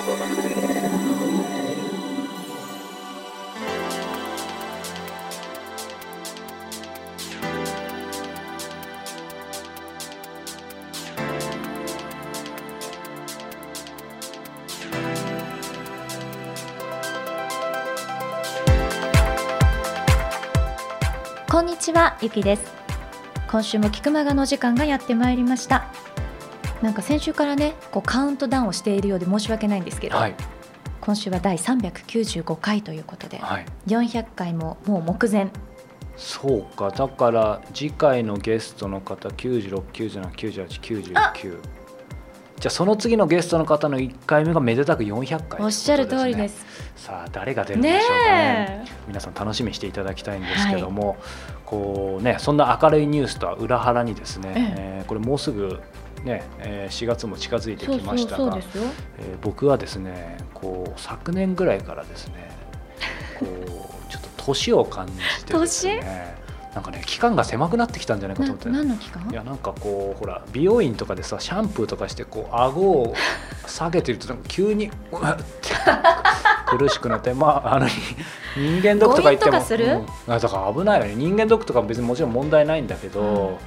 こんにちは、ゆきです。今週も菊間がの時間がやってまいりました。なんか先週からね、こうカウントダウンをしているようで申し訳ないんですけど、はい。今週は第395回ということで、はい。400回ももう目前。そうか。だから次回のゲストの方96979899じゃあその次のゲストの方の1回目がめでたく400回おっしゃる通りねです。さあ誰が出るんでしょうかね。ね皆さん楽しみにしていただきたいんですけども、こうねそんな明るいニュースとは裏腹にですね、え。えーこれもうすぐね、えー4月も近づいえ。てきましたが。えー僕はですねこう昨年ぐらいからですねこう ちょっと年を感じてですねなんかね期間が狭くなってきたんじゃないかとな思って何の期間？い？やなんかこうほら美容院とかでさシャンプーとかしてこう顎を下げてるとなんか急にうわって苦しくなってまああの人間ドックとか行ってもうんあだから危ないよね人間ドックとかも別にもちろん問題ないんだけど、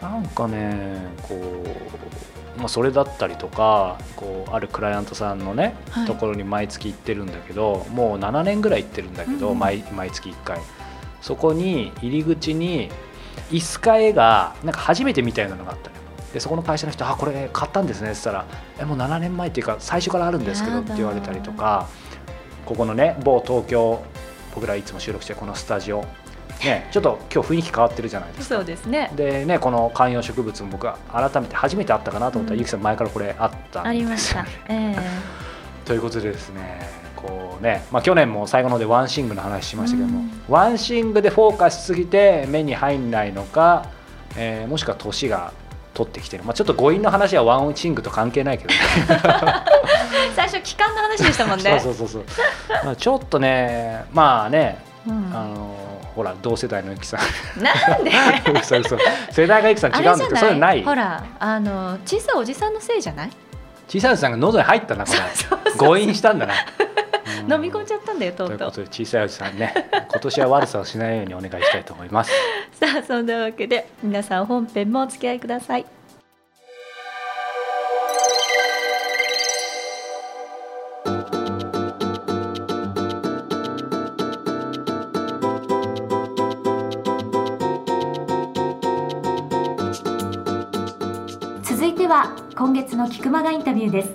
なんかねこう、まあ、それだったりとかこうあるクライアントさんのね、はい。ところに毎月行ってるんだけどもう7年ぐらい行ってるんだけど、うん毎毎月1回。そこに入り口に椅子か絵がなんか初めてみたいなのがあったのよ。でそこの会社の人「あこれ買ったんですね」って言ったら「えもう7年前っていうか最初からあるんですけど」って言われたりとかここのね某東京僕らいつも収録してるこのスタジオねちょっと今日雰囲気変わってるじゃないですかそうですね。でねこの観葉植物も僕は改めて初めて会ったかなと思ったら、うんゆきさん前からこれあったありましたですよね。。ええ。ということでですねこうね、まあ、去年も最後の方で one thing の話しましたけども、うん one thing でフォーカスしすぎて目に入んないのか、えーもしくは年が取ってきてる、まあ、ちょっと誤飲の話は one thing と関係ないけどね 最初期間の話でしたもんね。そうそうそうそう、まあ、ちょっとねまあねうんあのほら同世代のゆきさん。なんで？嘘嘘世代がゆきさん違うんですけどそれない。ほらあの小さいおじさんのせいじゃない？小さいおじさんが喉に入ったな。これそうそう。誤飲したんだな。う ん飲み込んじゃったんだよとうとう。ということで小さいおじさんね今年は悪さをしないようにお願いしたいと思います。さあそんなわけで皆さん本編もお付き合いください今月の菊間がインタビューです。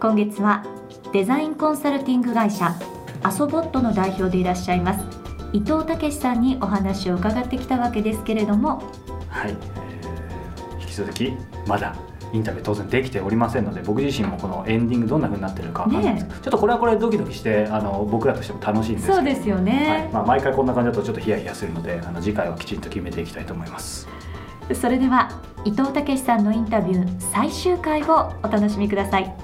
今月はデザインコンサルティング会社アソボットの代表でいらっしゃいます伊藤武さんにお話を伺ってきたわけですけれども。はい、えー引き続きまだインタビュー当然できておりませんので僕自身もこのエンディングどんな風になってるかわかんないです、ちょっとこれはこれドキドキしてあの僕らとしても楽しいんですけどそうですよね。はいまあ、毎回こんな感じだとちょっとヒヤヒヤするのであの次回はきちんと決めていきたいと思います。それでは伊藤武さんのインタビュー最終回をお楽しみください。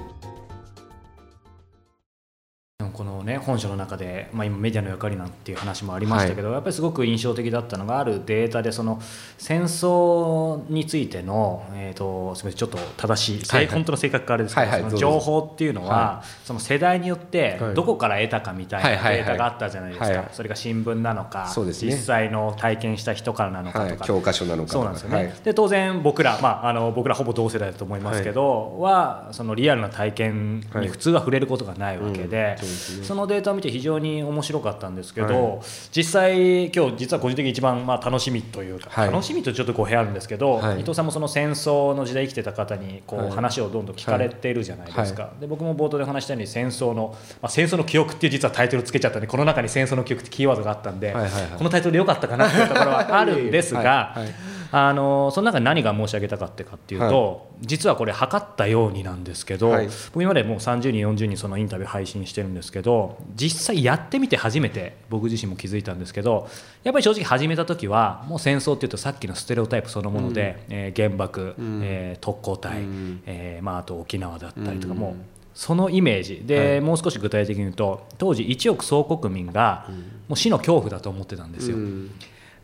本書の中で、まあ、今メディアの役割なんていう話もありましたけど、やっぱりすごく印象的だったのがあるデータでその戦争についての、えー、とすみませんちょっと正しい、はいはい。本当の正確かあれですけど、そのはいはい情報っていうのは、はその世代によってはい。どこから得たかみたいなはいはいはい。データがあったじゃないですか、はい。はいそれが新聞なのか、ね。実際の体験した人からなのかはい、とか、教科書なのかそうなんですよね、はい。で当然僕ら、まあ、あの僕らほぼ同世代だと思いますけど、はそのリアルな体験に普通は触れることがないわけで、うん。そうですね。そのデータを見て非常に面白かったんですけど、は実際今日実は個人的に一番まあ楽しみというか、はい。楽しみとちょっと語弊あるんですけど、はい。伊藤さんもその戦争の時代生きてた方にこうはい。話をどんどん聞かれているじゃないですか、はで僕も冒頭でお話したように戦争の、まあ、戦争の記憶っていう実はタイトルつけちゃったんでこの中に戦争の記憶ってキーワードがあったんで、はいはいはい。このタイトルでよかったかなっていうところはあるんですが、はい。はいあのその中で何が申し上げたかってかっていうと、実はこれ測ったようになんですけど、はい。僕今までもう30人40人そのインタビュー配信してるんですけど実際やってみて初めて僕自身も気づいたんですけどやっぱり正直始めた時はもう戦争っていうとさっきのステレオタイプそのもので、えー原爆、うん。えー特攻隊、うん。えーまあ、あと沖縄だったりとかも、うんそのイメージ。で、はい。もう少し具体的に言うと当時1億総国民がもう死の恐怖だと思ってたんですよ。うん。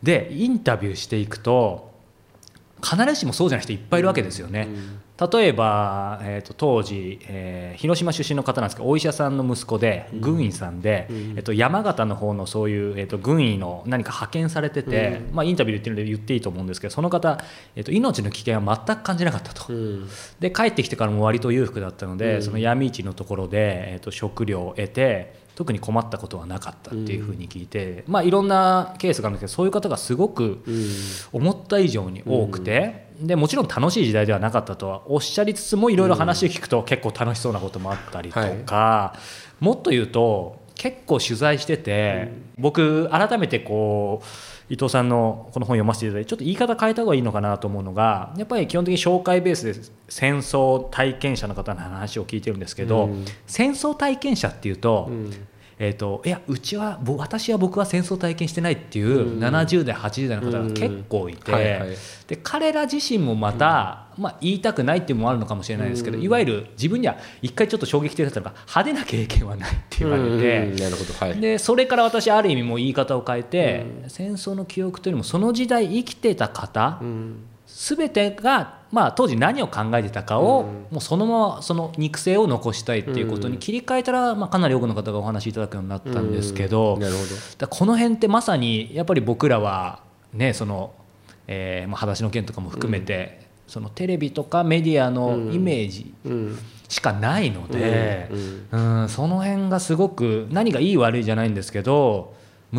でインタビューしていくと必ずしもそうじゃない人いっぱいいるわけですよね。例えば、えーと、当時、えー、広島出身の方なんですけどお医者さんの息子で軍医さんで、うん、えーと、山形の方のそういう、えーと、軍医の何か派遣されてて、うん、まあ、インタビューで言ってるので言っていいと思うんですけどその方、えー、と命の危険は全く感じなかったと、うん、で帰ってきてからも割と裕福だったので、その闇市のところで、えー、と食料を得て特に困ったことはなかったっていうふうに聞いて、まあ、いろんなケースがあるんですけどそういう方がすごく思った以上に多くて。でもちろん楽しい時代ではなかったとはおっしゃりつつもいろいろ話を聞くと結構楽しそうなこともあったりとか、はい、もっと言うと結構取材してて、僕改めてこう伊藤さんのこの本読ませていただいてちょっと言い方変えた方がいいのかなと思うのがやっぱり基本的に紹介ベースで戦争体験者の方の話を聞いてるんですけど、うん、戦争体験者っていうと、うんえーと、いやうちは私は僕は戦争体験してないっていう70代80代の方が結構いて、はいはい、で彼ら自身もまた、まあ、言いたくないっていうのもあるのかもしれないですけど、いわゆる自分には一回ちょっと衝撃的だったのが派手な経験はないって言われて、なるほどはい、でそれから私ある意味もう言い方を変えて、戦争の記憶というよりもその時代生きてた方、全てが、まあ、当時何を考えてたかを、もうそのままその肉声を残したいっていうことに切り替えたら、まあ、かなり多くの方がお話しいただくようになったんですけど,、なるほど。この辺ってまさにやっぱり僕らはねその、えーまあ、裸足の件とかも含めて、そのテレビとかメディアのイメージしかないので、うんその辺がすごく何がいい悪いじゃないんですけど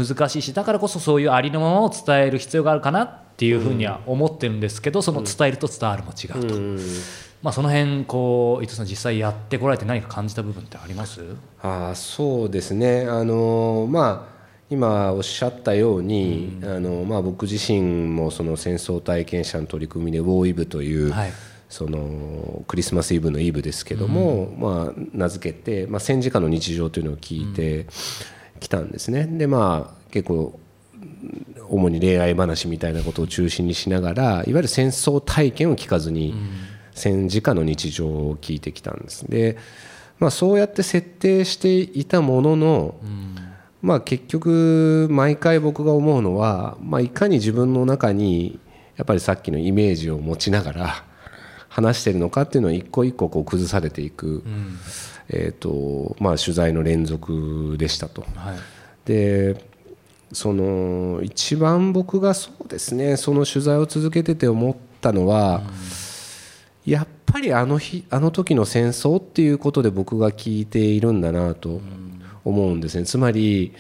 難しいしだからこそそういうありのままを伝える必要があるかなっていうふうには思ってるんですけどその伝えると伝わるも違うと。まあ、その辺こう伊藤さん実際やってこられて何か感じた部分ってあります？あそうですね。あのまあ今おっしゃったように、うん、あのまあ、僕自身もその戦争体験者の取り組みで「ウォーイブ」という、はい、そのクリスマスイブのイブですけども、うん、まあ、名付けて、まあ、戦時下の日常というのを聞いてきたんですね。でまあ結構主に恋愛話みたいなことを中心にしながらいわゆる戦争体験を聞かずに、戦時下の日常を聞いてきたんです。で、まあ、そうやって設定していたものの、まあ、結局毎回僕が思うのは、まあ、いかに自分の中にやっぱりさっきのイメージを持ちながら話してるのかっていうのを一個一個こう崩されていく、えーとまあ、取材の連続でしたと。はい、でその一番僕がそうですねその取材を続けてて思ったのは、うん、やっぱりあの日あの時の戦争っていうことで僕が聞いているんだなと思うんですね、つまり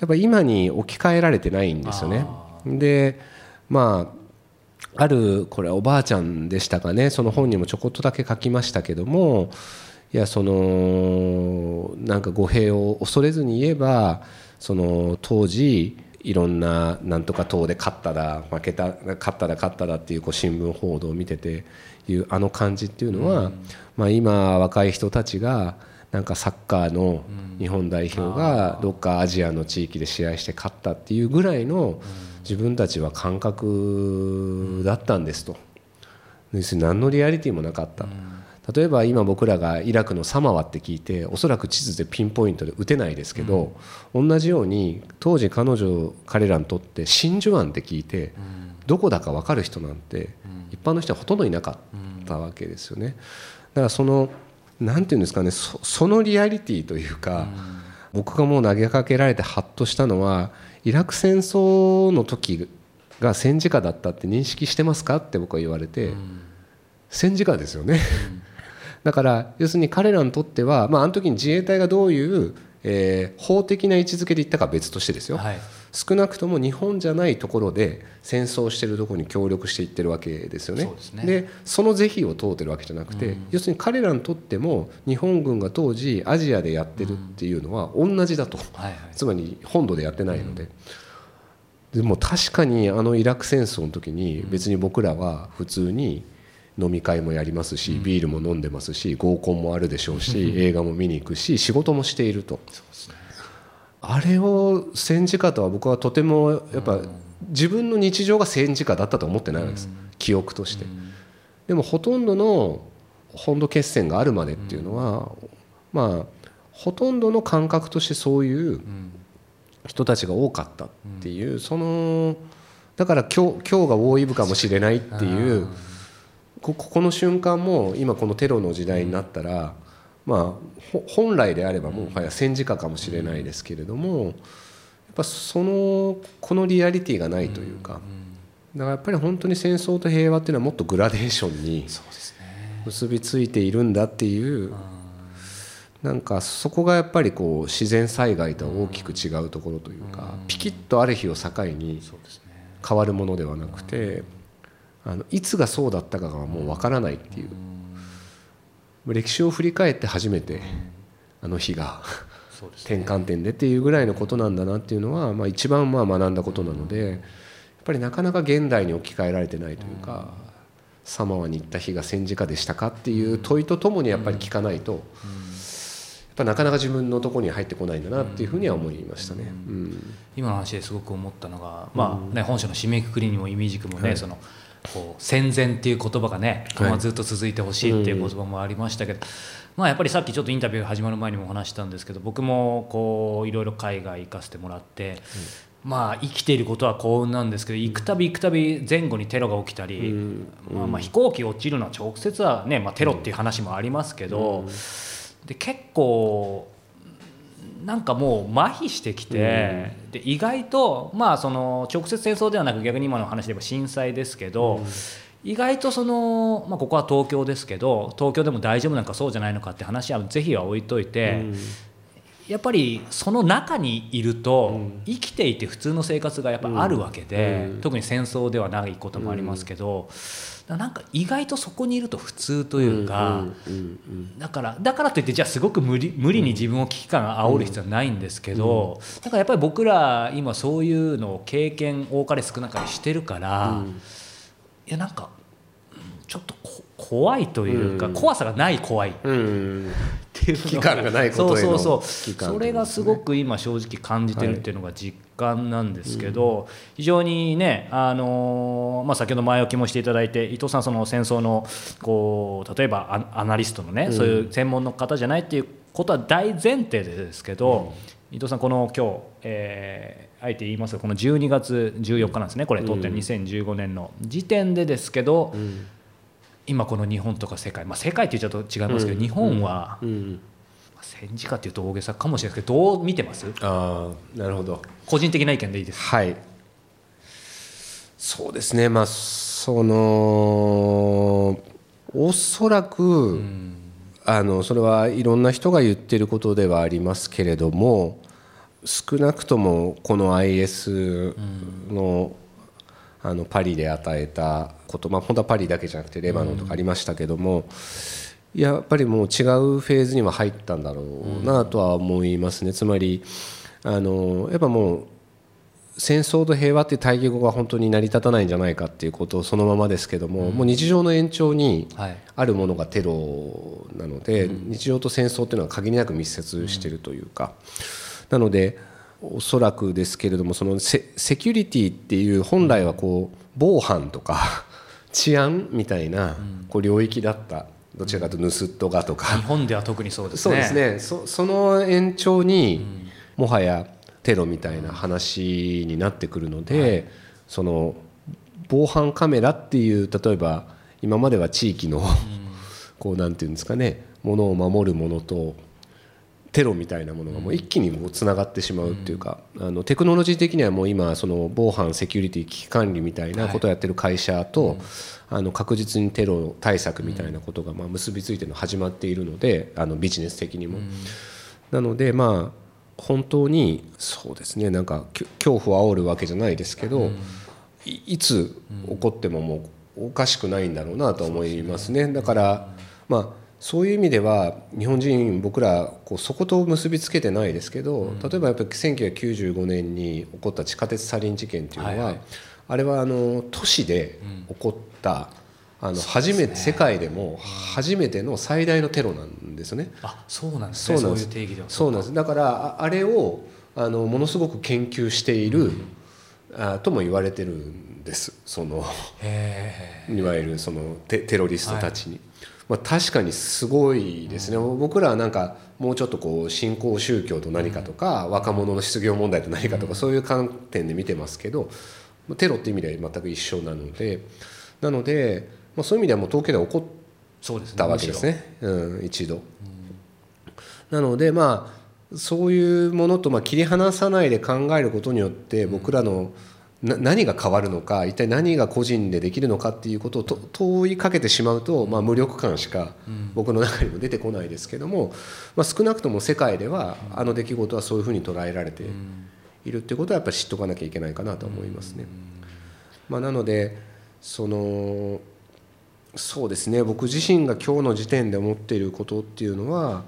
やっぱ今に置き換えられてないんですよね。でまああるこれおばあちゃんでしたかね。その本にもちょこっとだけ書きましたけどもいやそのなんか語弊を恐れずに言えばその当時いろんななんとか党で勝っただ負けた勝っただ勝っただっていうこう新聞報道を見てていうあの感じっていうのは、まあ、今若い人たちがなんかサッカーの日本代表がどっかアジアの地域で試合して勝ったっていうぐらいの自分たちは感覚だったんですと要するに何のリアリティもなかった。例えば今僕らがイラクのサマワって聞いておそらく地図でピンポイントで撃てないですけど、同じように当時彼女彼らにとって真珠湾って聞いて、どこだか分かる人なんて一般の人はほとんどいなかったわけですよね。だからその何て言うんですかねそのリアリティというか、僕がもう投げかけられてハッとしたのはイラク戦争の時が戦時下だったって認識してますかって僕は言われて、戦時下ですよね、だから要するに彼らにとっては、まあ、あの時に自衛隊がどういう、えー、法的な位置づけで言ったか別としてですよ、はい、少なくとも日本じゃないところで戦争してるところに協力していってるわけですよね。そで、ね、その是非を問うてるわけじゃなくて、うん、要するに彼らにとっても日本軍が当時アジアでやってるっていうのは同じだと、うんはいはい、つまり本土でやってないので。でも確かにあのイラク戦争の時に別に僕らは普通に飲み会もやりますしビールも飲んでますし合コンもあるでしょうし映画も見に行くし仕事もしていると。あれを戦時下とは僕はとてもやっぱ自分の日常が戦時下だったと思ってないわけです。記憶として。でもほとんどの本土決戦があるまでっていうのはまあほとんどの感覚としてそういう人たちが多かったっていうそのだから今日今日が大イブかもしれないっていうここの瞬間も今このテロの時代になったら、まあ本来であればもはや戦時下かもしれないですけれどもやっぱそのこのリアリティがないというか、だからやっぱり本当に戦争と平和っていうのはもっとグラデーションに結びついているんだっていうなんかそこがやっぱりこう自然災害とは大きく違うところというかピキッとある日を境に変わるものではなくてあのいつがそうだったかがもうわからないっていう歴史を振り返って初めてあの日が転換点でっていうぐらいのことなんだなっていうのはまあ一番まあ学んだことなのでやっぱりなかなか現代に置き換えられてないというかサマワに行った日が戦時下でしたかっていう問いとともにやっぱり聞かないと。ぱなかなか自分のところに入ってこないんだなっていうふうには思いましたね、うん、今の話ですごく思ったのが、まあね、本書の締めくくりにもイメージ君もね、はい、そのこう戦前っていう言葉がね、はい、ずっと続いてほしいっていう言葉もありましたけど、まあ、やっぱりさっきちょっとインタビュー始まる前にもお話したんですけど僕もこういろいろ海外行かせてもらって、まあ生きていることは幸運なんですけど行くたび行くたび前後にテロが起きたり、まあ、まあ飛行機落ちるのは直接はね、まあ、テロっていう話もありますけど。で結構なんかもう麻痺してきて、うん、で意外とまあその直接戦争ではなく逆に今の話で言えば震災ですけど、うん、意外とその、まあ、ここは東京ですけど東京でも大丈夫なんかそうじゃないのかって話はぜひは置いといて、うん、やっぱりその中にいると生きていて普通の生活がやっぱあるわけで、特に戦争ではないこともありますけど。なんか意外とそこにいると普通というか、だからだからといってじゃあすごく無理無理に自分を危機感煽る必要はないんですけど、だからやっぱり僕ら今そういうのを経験多かれ少なかれしてるから、いやなんかちょっと怖いというか、怖さがない怖い、っていう期間 がないことそうそうそう。それがすごく今正直感じてるっていうのが実感なんですけど、非常にねあのまあ先ほど前置きもしていただいて伊藤さんその戦争のこう例えばアナリストのね、そういう専門の方じゃないっていうことは大前提ですけど、伊藤さんこの今日、えー、あえて言いますがこの12月14日なんですねこれ撮ってる2015年の時点でですけど、今この日本とか世界、まあ、世界って言っちゃうと違いますけど、日本は、戦時下っていうと大げさかもしれないですけどどう見てます？あなるほど。個人的な意見でいいですはい。そうですね。まあそのおそらく、うん、あのそれはいろんな人が言ってることではありますけれども少なくともこの IS の、うん。あのパリで与えたこと、まあ、本当はパリだけじゃなくてレバノンとかありましたけども、うん、やっぱりもう違うフェーズには入ったんだろうなとは思いますね。つまりあのやっぱもう戦争と平和っていう対義語が本当に成り立たないんじゃないかっていうことそのままですけども、うん、もう日常の延長にあるものがテロなので、日常と戦争っていうのは限りなく密接してるというか、なのでおそらくですけれどもそのセキュリティっていう本来はこう防犯とか治安みたいなこう領域だったどちらかというと盗人がとか。日本では特にそうですね。そうですね。そその延長にもはやテロみたいな話になってくるので、その防犯カメラっていう例えば今までは地域のこうなんていうんですかねものを守るものとテロみたいなものがもう一気にもうつながってしまうっていうか、あのテクノロジー的にはもう今その防犯セキュリティ危機管理みたいなことをやってる会社と、あの確実にテロ対策みたいなことがまあ結びついての始まっているのであのビジネス的にも。なのでまあ本当にそうですねなんか恐怖を煽るわけじゃないですけど、いつ起こってももうおかしくないんだろうなと思いますね。だからまあそういう意味では日本人僕らこうそこと結びつけてないですけど、例えばやっぱり1995年に起こった地下鉄サリン事件っていうのは、はいはい、あれはあの都市で起こった、あの初めて、世界でも初めての最大のテロなんですよね。あそうなんですね。そういう定義では。そうなんです。だからあれをあのものすごく研究している、あとも言われてるんです。そのいわゆるそのテテロリストたちに。はいまあ、確かにすごいですね、僕らはなんかもうちょっとこう新興宗教と何かとか、若者の失業問題と何かとか、そういう観点で見てますけどテロっていう意味では全く一緒なのでなので、まあ、そういう意味ではもう統計では起こったわけですね、うん、一度。なのでまあそういうものとまあ切り離さないで考えることによって僕らのな何が変わるのか一体何が個人でできるのかっていうことをと問いかけてしまうと、まあ、無力感しか僕の中にも出てこないですけども、まあ、少なくとも世界ではあの出来事はそういうふうに捉えられているっていうことはやっぱり知っとかなきゃいけないかなと思いますね。まあ、なのでそのそうですね僕自身が今日の時点で思っていることっていうのは、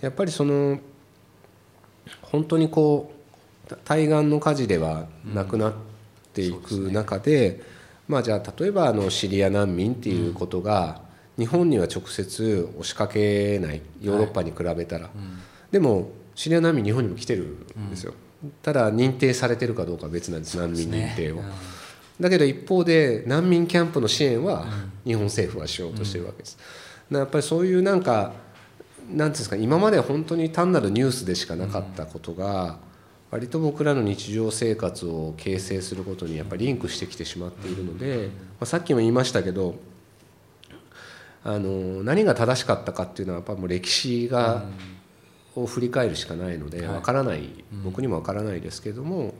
やっぱりその本当にこう対岸の火事ではなくなっていく中で,、まあじゃあ例えばあのシリア難民っていうことが、日本には直接押しかけない。ヨーロッパに比べたら、でもシリア難民日本にも来てるんですよ、ただ認定されてるかどうかは別なんです難民認定を。だけど一方で難民キャンプの支援は日本政府はしようとしてるわけです。やっぱりそういうなんかなんですか今まで本当に単なるニュースでしかなかったことが割と僕らの日常生活を形成することにやっぱりリンクしてきてしまっているので、まあ、さっきも言いましたけどあの何が正しかったかっていうのはやっぱもう歴史がを振り返るしかないのでわからない。僕にもわからないですけども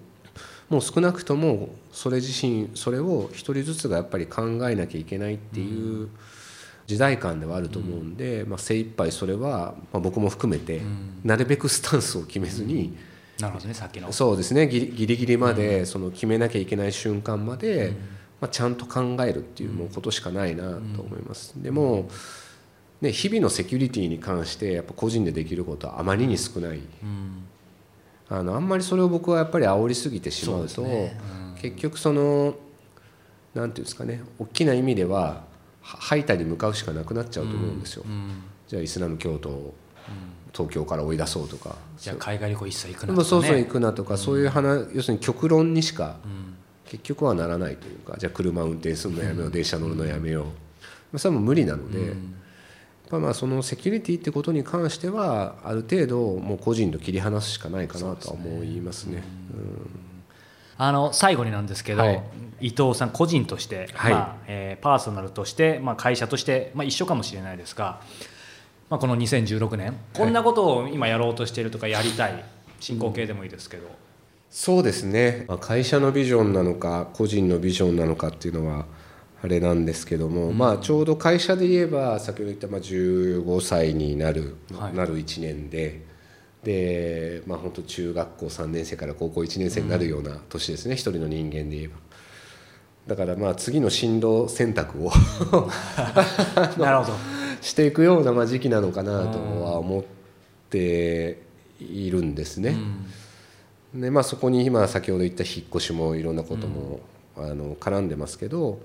もう少なくともそれ自身それを一人ずつがやっぱり考えなきゃいけないっていう時代感ではあると思うんで、まあ、精一杯それは、まあ、僕も含めてなるべくスタンスを決めずに、なるほどねさっきの。そうですね。ギリギリまでその決めなきゃいけない瞬間まで、まあ、ちゃんと考えるっていうもうことしかないなと思います。でもね、日々のセキュリティに関してやっぱ個人でできることはあまりに少ない、あのあんまりそれを僕はやっぱり煽りすぎてしまうと結局そのなんていうんですかね大きな意味では排他に向かうしかなくなっちゃうと思うんですよ。じゃあイスラム教徒を東京から追い出そうとか。じゃあ海外旅行一切行くなとか、ね、そうそう行くなとか、そういう話要するに極論にしか結局はならないというかじゃあ車運転するのやめよう電車乗るのやめよう。それはもう無理なので。まあそのセキュリティってことに関してはある程度もう個人と切り離すしかないかなとは思いますね。あの最後になんですけど、はい、伊藤さん個人として、はい、まあえー、パーソナルとして、まあ、会社として、まあ、一緒かもしれないですが、まあ、この2016年こんなことを今やろうとしているとかやりたい進行形でもいいですけど。そうですね。会社のビジョンなのか個人のビジョンなのかっていうのはあれなんですけども、うん、まあちょうど会社で言えば先ほど言ったまあ15歳になる、はい、なる1年ででまあ本当中学校3年生から高校1年生になるような年ですね、うん、一人の人間で言えば。だからまあ次の進路選択を なるほどしていくようなまあ時期なのかなとは思っているんですね。うん、でまあそこに今先ほど言った引っ越しもいろんなことも、あの絡んでますけど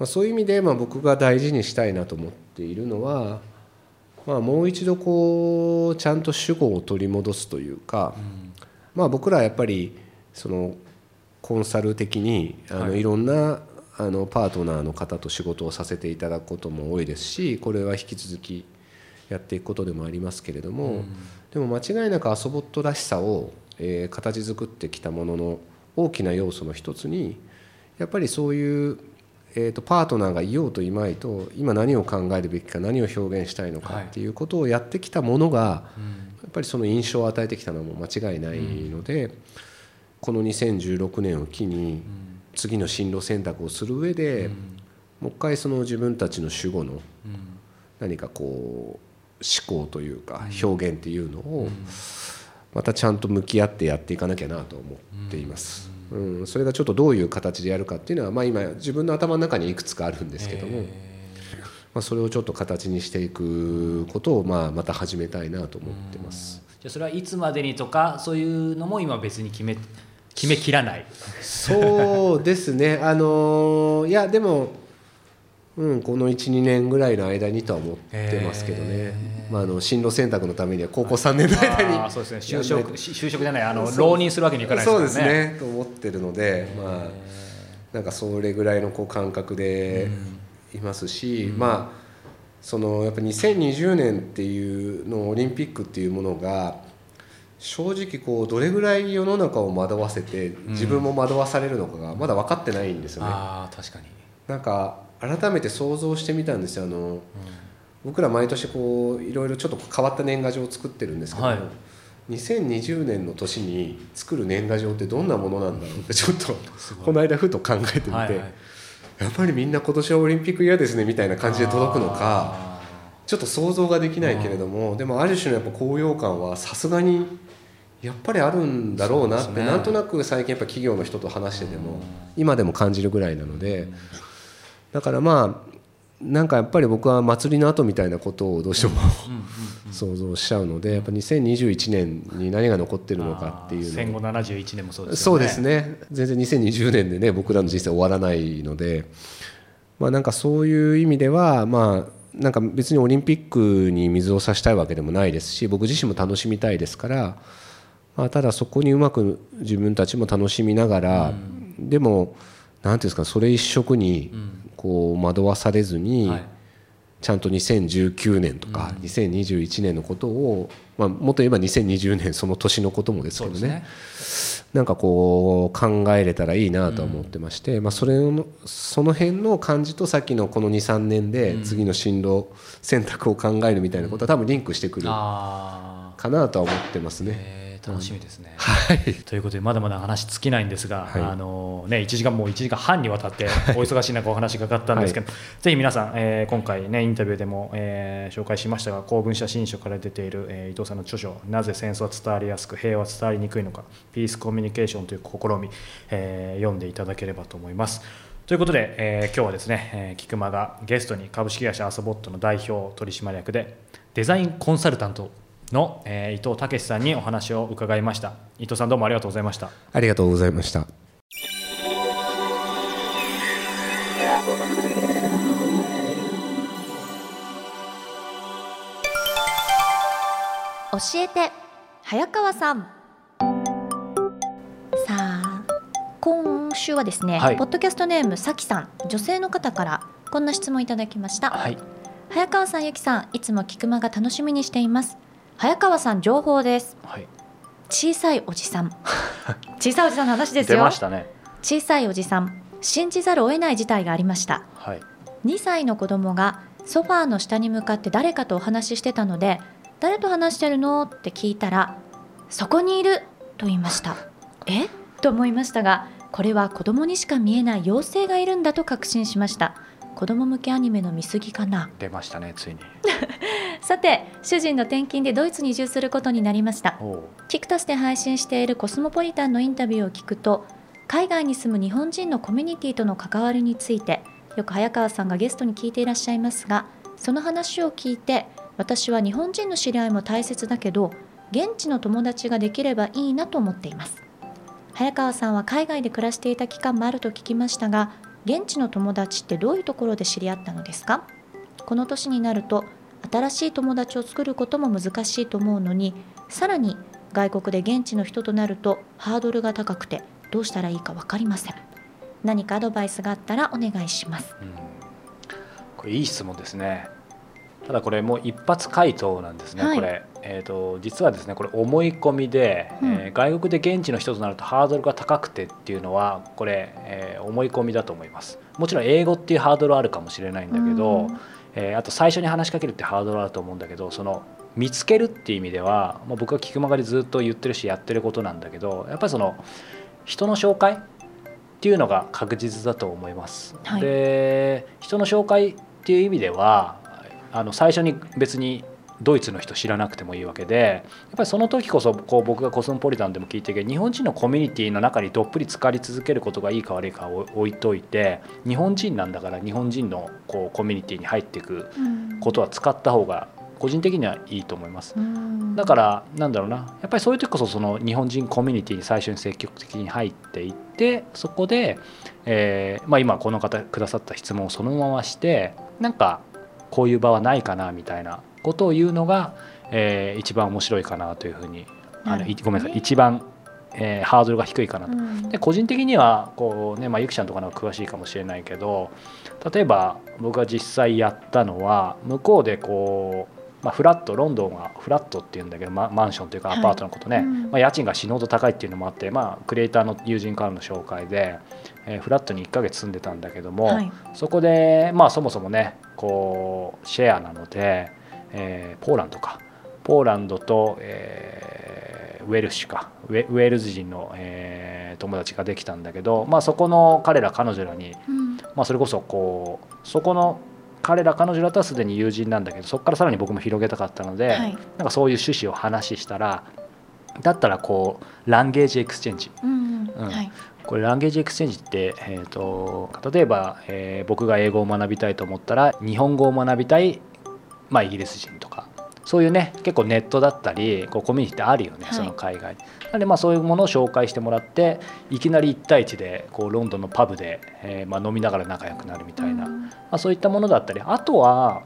まあ、そういう意味でまあ僕が大事にしたいなと思っているのは、まあ、もう一度こうちゃんと主語を取り戻すというか、まあ、僕らはやっぱりそのコンサル的にあのいろんなあのパートナーの方と仕事をさせていただくことも多いですしこれは引き続きやっていくことでもありますけれども、でも間違いなくアソボットらしさを、え形作ってきたものの大きな要素の一つにやっぱりそういうえーと、パートナーがいようといまいと今何を考えるべきか何を表現したいのかっていうことをやってきたものが、はい、やっぱりその印象を与えてきたのも間違いないので、うん、この2016年を機に次の進路選択をする上で、うん、もう一回その自分たちの主語の何かこう思考というか表現っていうのをまたちゃんと向き合ってやっていかなきゃなと思っています。うん、それがちょっとどういう形でやるかっていうのは、まあ、今自分の頭の中にいくつかあるんですけども、まあ、それをちょっと形にしていくことを、まあ、また始めたいなと思ってます。じゃそれはいつまでにとかそういうのも今別に決め決めきらない。そうですね。あのいやでもうん、この12年ぐらいの間にとは思ってますけどね、まあ、あの進路選択のためには高校3年の間にそうです、ね、就職就職じゃないあの浪人するわけにいかないですからね。そうですねと思ってるので、まあ、なんかそれぐらいのこう感覚でいますし、まあそのやっぱ2020年っていうのオリンピックっていうものが正直こうどれぐらい世の中を惑わせて自分も惑わされるのかがまだ分かってないんですよね。うん、あ確かに。なんか改めて想像してみたんですよ。あの、うん、僕ら毎年こういろいろちょっと変わった年賀状を作ってるんですけど、はい、2020年の年に作る年賀状ってどんなものなんだろうってちょっとこの間ふと考えてみて、はいはい、やっぱりみんな今年はオリンピック嫌ですねみたいな感じで届くのかちょっと想像ができないけれども、でもある種のやっぱ高揚感はさすがにやっぱりあるんだろうなって、ね、なんとなく最近やっぱ企業の人と話してても今でも感じるぐらいなのでだからまあなんかやっぱり僕は祭りの後みたいなことをどうしても想像しちゃうのでやっぱ2021年に何が残ってるのかっていうの戦後71年もそうですね。そうですね。全然2020年でね僕らの人生終わらないのでまあなんかそういう意味ではまあなんか別にオリンピックに水を差したいわけでもないですし僕自身も楽しみたいですから、まあ、ただそこにうまく自分たちも楽しみながら、でも何ていうんですかそれ一色にこう惑わされずに、ちゃんと2019年とか2021年のことを、まあ、もっと言えば2020年その年のこともですけどね。なんかこう考えれたらいいなと思ってまして、まあ、それのその辺の感じとさっきのこの23年で次の進路選択を考えるみたいなことは多分リンクしてくるかなとは思ってますね。楽しみですね、はい、ということでまだまだ話尽きないんですが、はい、あのね、1時間もう1時間半にわたってお忙しい中お話がかかったんですけど、はい、ぜひ皆さん、えー、今回、ね、インタビューでも、えー、紹介しましたが公文写真書から出ている、えー、伊藤さんの著書「なぜ戦争は伝わりやすく平和は伝わりにくいのかピースコミュニケーション」という試み、えー、読んでいただければと思います。ということで、えー、今日はですね、えー、菊間がゲストに株式会社アソボットの代表取締役でデザインコンサルタントの、えー、伊藤武さんにお話を伺いました。伊藤さんどうもありがとうございました。ありがとうございました。教えて早川さん。さあ今週はですね、はい、ポッドキャストネームさきさん。女性の方からこんな質問いただきました、はい、早川さんゆきさんいつも菊間が楽しみにしています早川さん情報です、はい、小さいおじさん。小さいおじさんの話ですよ、ね、小さいおじさん。信じざるを得ない事態がありました、はい、2歳の子供がソファーの下に向かって誰かとお話ししてたので誰と話してるのって聞いたらそこにいると言いました。え？と思いましたがこれは子供にしか見えない妖精がいるんだと確信しました。子供向けアニメの見過ぎかな。出ましたねついに さて主人の転勤でドイツに移住することになりました。キクタスで配信しているコスモポリタンのインタビューを聞くと海外に住む日本人のコミュニティとの関わりについてよく早川さんがゲストに聞いていらっしゃいますがその話を聞いて私は日本人の知り合いも大切だけど現地の友達ができればいいなと思っています。早川さんは海外で暮らしていた期間もあると聞きましたが現地の友達ってどういうところで知り合ったのですか？この年になると新しい友達を作ることも難しいと思うのにさらに外国で現地の人となるとハードルが高くてどうしたらいいか分かりません。何かアドバイスがあったらお願いします、うん、これいい質問ですね。ただこれもう一発回答なんですね、はい、これ、えーと、実はですねこれ思い込みで、うん、えー、外国で現地の人となるとハードルが高くてっていうのはこれ、えー、思い込みだと思います。もちろん英語っていうハードルはあるかもしれないんだけど、うんえー、あと最初に話しかけるってハードルあると思うんだけどその見つけるっていう意味では、まあ、僕は聞くまがりずっと言ってるしやってることなんだけどやっぱりその人の紹介っていうのが確実だと思います。はい、で人の紹介っていう意味ではあの最初に別にドイツの人知らなくてもいいわけでやっぱりその時こそこう僕がコスモポリタンでも聞いてるけど日本人のコミュニティの中にどっぷり浸かり続けることがいいか悪いかを置いといて日本人なんだから日本人のこうコミュニティに入っていくことは使った方が個人的にはいいと思います。だからなんだろうなやっぱりそういう時こそその日本人コミュニティに最初に積極的に入っていってそこで、えーまあ、今この方くださった質問をそのまましてなんかこういう場はないかなみたいなことを言うのが、えー、一番面白いかなというふうにあのごめんなさい一番、えー、ハードルが低いかなと。うん、で個人的にはこう、ねまあ、ゆきちゃんとかの詳しいかもしれないけど例えば僕が実際やったのは向こうでこうまあ、フラットロンドンはフラットっていうんだけどママンションというかアパートのことね、はいうん、まあ、家賃が死ぬほど高いっていうのもあって、まあ、クリエイターの友人からの紹介で、えー、フラットに1ヶ月住んでたんだけども、はい、そこで、まあ、そもそもねこうシェアなので、えー、ポーランドか。ポーランドと、えー、ウェルシュか。ウェールズ人の、えー、友達ができたんだけど、まあ、そこの彼ら彼女らに、うん、まあ、それこそこうそこの彼ら彼女らとはすでに友人なんだけどそこからさらに僕も広げたかったので、はい、なんかそういう趣旨を話したらだったらこう language exchange、うん。うん。はい、これ language exchange って、えーと、例えば、えー、僕が英語を学びたいと思ったら日本語を学びたい、まあ、イギリス人とかそういうね結構ネットだったりこうコミュニティってあるよね、はい、その海外。なのでまあそういうものを紹介してもらっていきなり1対1でこうロンドンのパブで、えー、まあ飲みながら仲良くなるみたいな、まあ、そういったものだったりあとは、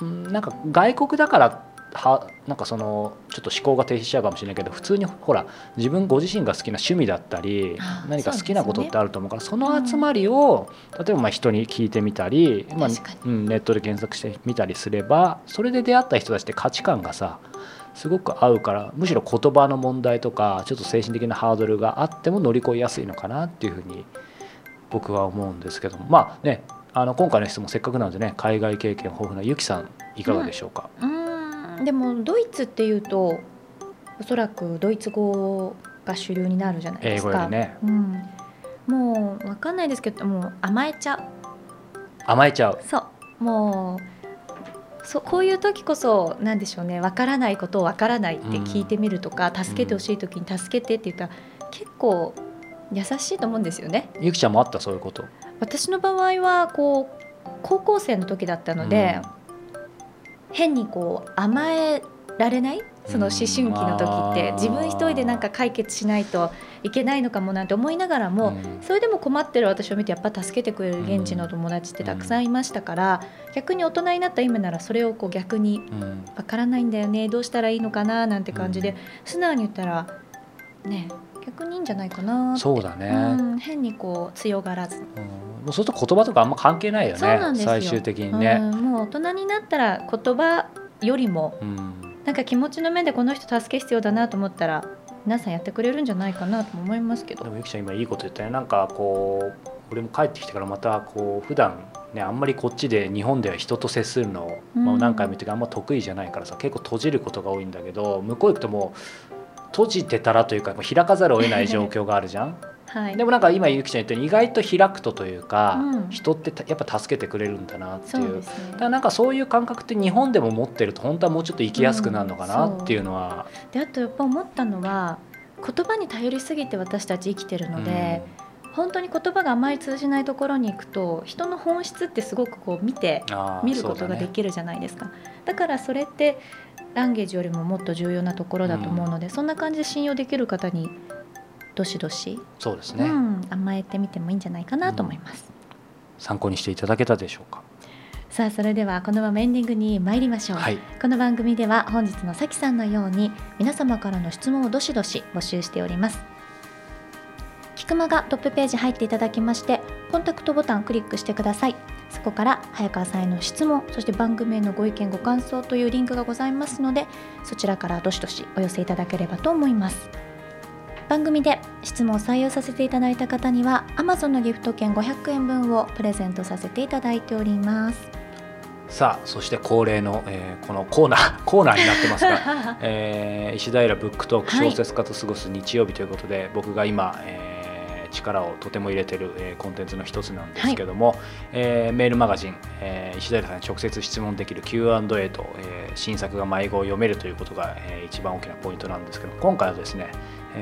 うん、なんか外国だからはなんかそのちょっと思考が停止しちゃうかもしれないけど普通にほら自分ご自身が好きな趣味だったり何か好きなことってあると思うからその集まりを例えばまあ人に聞いてみたり、まあうん、ネットで検索してみたりすればそれで出会った人たちって価値観がさすごく合うからむしろ言葉の問題とかちょっと精神的なハードルがあっても乗り越えやすいのかなっていうふうに僕は思うんですけども。まあねあの今回の質問せっかくなのでね海外経験豊富なゆきさんいかがでしょうか、うんでもドイツっていうとおそらくドイツ語が主流になるじゃないですか。ね、うん、もう分かんないですけどもう甘えちゃう。甘えちゃう。そうもうそこういう時こそ何でしょうね分からないことを分からないって聞いてみるとか、うん、助けてほしい時に助けてって言ったら、結構優しいと思うんですよね。ゆきちゃんもあった？そういうこと私の場合はこう高校生の時だったので、うん変にこう甘えられない？その思春期の時って。自分一人でなんか解決しないといけないのかもなんて思いながらも、それでも困ってる私を見てやっぱ助けてくれる現地の友達ってたくさんいましたから、逆に大人になった今ならそれをこう逆に「わからないんだよねどうしたらいいのかな」なんて感じで素直に言ったらね逆にいいんじゃないかなそうだね、うん、変にこう強がらず、うん、もうそうすると言葉とかあんま関係ないよね最終的にね、うん、もう大人になったら言葉よりも、うん、なんか気持ちの面でこの人助け必要だなと思ったら皆さんやってくれるんじゃないかなと思いますけど。でもゆきちゃん今いいこと言ったね。なんかこう俺も帰ってきてからまたこう普段ねあんまりこっちで日本では人と接するの、まあ、何回も言ってあんま得意じゃないからさ結構閉じることが多いんだけど向こう行くともう閉じてたらというか開かざるを得ない状況があるじゃん。はい、でもなんか今ゆきちゃん言ったように意外と開くとというか、うん、人ってやっぱ助けてくれるんだなっていう、ね、だからなんかそういう感覚って日本でも持ってると本当はもうちょっと生きやすくなるのかなっていうのは。うん、であとやっぱ思ったのは言葉に頼りすぎて私たち生きてるので、うん、本当に言葉があまり通じないところに行くと人の本質ってすごくこう見て見ることができるじゃないですか。だね、だからそれってランゲージよりももっと重要なところだと思うので、うん、そんな感じで信用できる方にどしどし？そうですね、うん、甘えてみてもいいんじゃないかなと思います、うん、参考にしていただけたでしょうか？さあそれではこのままエンディングに参りましょう、はい、この番組では本日のさきさんのように皆様からの質問をどしどし募集しております。キクマがトップページ入っていただきましてコンタクトボタンクリックしてください。そこから早川さんへの質問そして番組へのご意見ご感想というリンクがございますのでそちらからどしどしお寄せいただければと思います番組で質問を採用させていただいた方には Amazon のギフト券500円分をプレゼントさせていただいております。さあそして恒例の、えー、このコーナー コーナーになってますが、えー、石平ブックトーク小説家と過ごす日曜日ということで、はい、僕が今、えー力をとても入れてる、えー、コンテンツの一つなんですけども、はい、えー、メールマガジン、えー、石平さんに直接質問できる Q&A と、えー、新作が迷子を読めるということが、えー、一番大きなポイントなんですけど今回はですね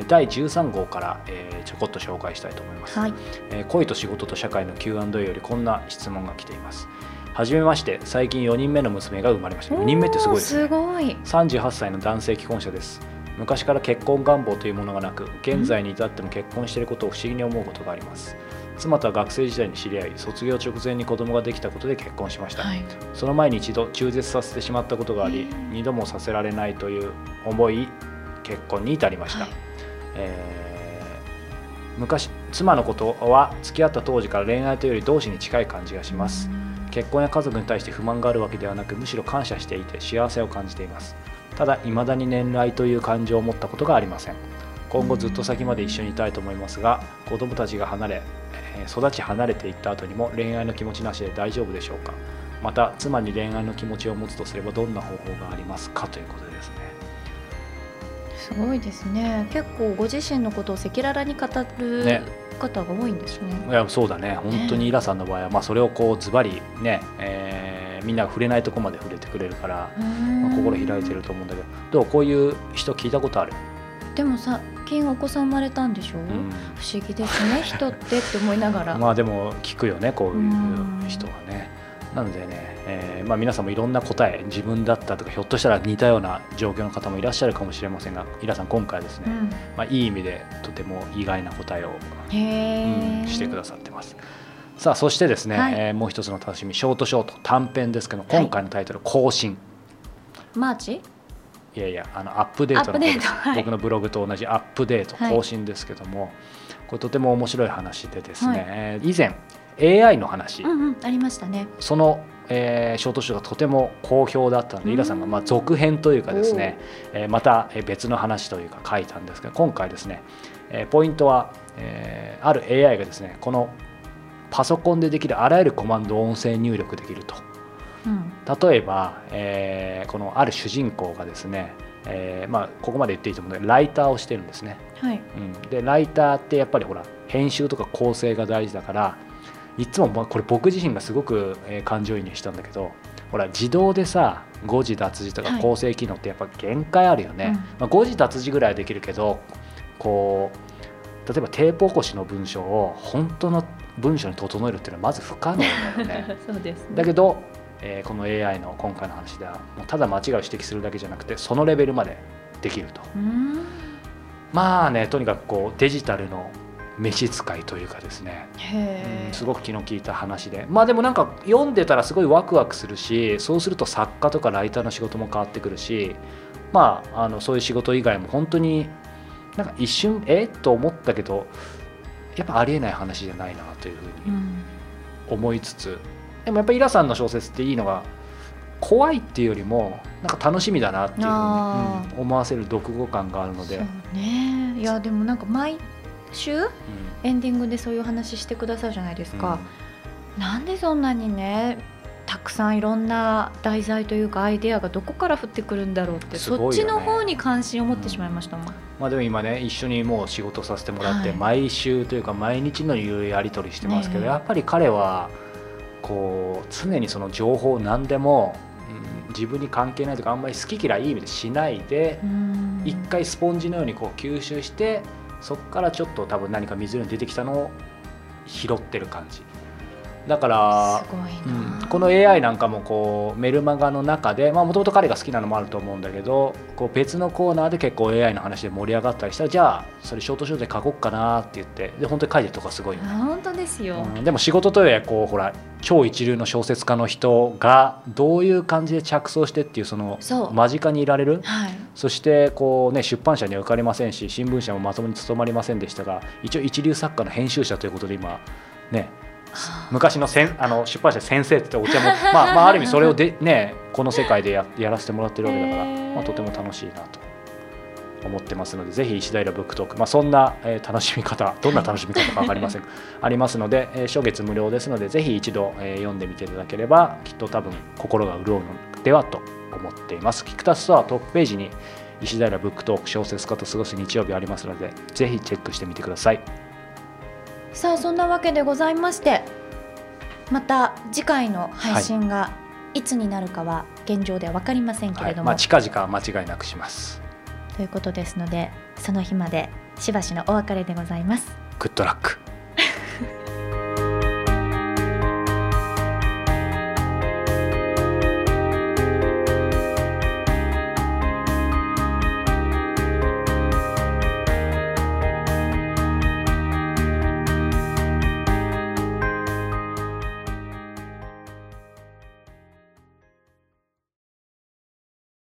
第13号から、えー、ちょこっと紹介したいと思います、はい、えー、恋と仕事と社会の Q&A よりこんな質問が来ています。はじめまして最近4人目の娘が生まれました。4人目ってすごいですね。すごい。38歳の男性既婚者です。昔から結婚願望というものがなく現在に至っても結婚していることを不思議に思うことがあります。妻とは学生時代に知り合い卒業直前に子供ができたことで結婚しました、はい、その前に一度中絶させてしまったことがあり二度もさせられないという思い結婚に至りました、はい、えー、昔妻のことは付き合った当時から恋愛というより同志に近い感じがします。結婚や家族に対して不満があるわけではなくむしろ感謝していて幸せを感じています。ただ未だに年来という感情を持ったことがありません。今後ずっと先まで一緒にいたいと思いますが子供たちが離れ育ち離れていった後にも恋愛の気持ちなしで大丈夫でしょうか。また妻に恋愛の気持ちを持つとすればどんな方法がありますかということですね。すごいですね。結構ご自身のことを赤裸々に語る、方が多いんですね。いやそうだね。本当にイラさんの場合は、まあ、それをこうズバリね、えー、みんなが触れないとこまで触れてくれるから、まあ、心開いてると思うんだけど。どう？こういう人聞いたことある？でもさ近お子さん生まれたんでしょ、うん、不思議ですね人ってって思いながら。まあでも聞くよねこういう人はねなのでね、えーまあ、皆さんもいろんな答え自分だったとかひょっとしたら似たような状況の方もいらっしゃるかもしれませんがイラさん今回ですね、うん、まあ、いい意味でとても意外な答えを、うん、してくださってます。さあそしてですね、はい、えー、もう一つの楽しみショートショート短編ですけど今回のタイトル「更新」マーチ？いやいやあのアップデートのです、はい、僕のブログと同じアップデート更新ですけども、はい、これとても面白い話でですね、はい、以前 AI の話、うんうん、ありましたね。その、えー、ショートショーがとても好評だったので、イラさんがまあ続編というかですね、えー、また別の話というか書いたんですけど今回ですね、えー、ポイントは、えー、ある AI がですねこのパソコンでできるあらゆるコマンドを音声入力できると。うん、例えば、えー、このある主人公がですね、えーまあ、ここまで言っていいと思うのでライターをしてるんですね、はい。うん、でライターってやっぱりほら編集とか構成が大事だからいつもまあこれ僕自身がすごく感情移入したんだけどほら自動でさ誤字脱字とか構成機能ってやっぱ限界あるよね、はい、まあ、誤字脱字ぐらいはできるけどこう例えばテープ起こしの文章を本当の文章に整えるっていうのはまず不可能だよね。そうです、ね、だけど、えー、この AI の今回の話ではもうただ間違いを指摘するだけじゃなくてそのレベルまでできると。まあねとにかくこうデジタルの召使いというかですね、うん、すごく気の利いた話で。まあでもなんか読んでたらすごいワクワクするしそうすると作家とかライターの仕事も変わってくるしまああのそういう仕事以外も本当になんか一瞬えっと思ったけどやっぱありえない話じゃないなというふうに思いつつ、うん、でもやっぱりイラさんの小説っていいのが怖いっていうよりもなんか楽しみだなっていうふうに、うん、思わせる読後感があるので。ね、いやでもなんか毎週、うん、エンディングでそういう話してくださるじゃないですか、うん、なんでそんなにねたくさんいろんな題材というかアイデアがどこから降ってくるんだろうって、ね、そっちの方に関心を持ってしまいましたもん、うん、まあ、でも今ね一緒にもう仕事させてもらって、はい、毎週というか毎日のやり取りしてますけど、ね、やっぱり彼はこう常にその情報を何でも、うん、自分に関係ないとかあんまり好き嫌いいい意味でしないで一回スポンジのようにこう吸収してそこからちょっと多分何か水に出てきたのを拾ってる感じ。だから、うん、この AI なんかもこうメルマガの中でもともと彼が好きなのもあると思うんだけどこう別のコーナーで結構 AI の話で盛り上がったりしたらじゃあそれショートショートで書こうかなって言ってで本当に書いてるとかすごいよね。本当ですよ、うん、でも仕事とはいえこうほら超一流の小説家の人がどういう感じで着想してっていうその間近にいられる、はい、そしてこう、ね、出版社には受かりませんし新聞社もまともに務まりませんでしたが一応一流作家の編集者ということで今ね昔のせんあの出版社先生ってお茶も、まあ、まあある意味それをで、ね、この世界でややらせてもらってるわけだから、まあ、とても楽しいなと思ってますのでぜひ石平ブックトーク、まあ、そんな、えー、楽しみ方どんな楽しみ方か分かりません。ありますので、えー、初月無料ですのでぜひ一度、えー、読んでみていただければきっと多分心が潤うのではと思っています。キクタストアトップページに石平ブックトーク小説家と過ごす日曜日ありますのでぜひチェックしてみてくださいさあそんなわけでございましてまた次回の配信がい。つになるかは現状では分かりませんけれども、はい、まあ、近々間違いなくします。ということですのでその日までしばしのお別れでございます。グッドラック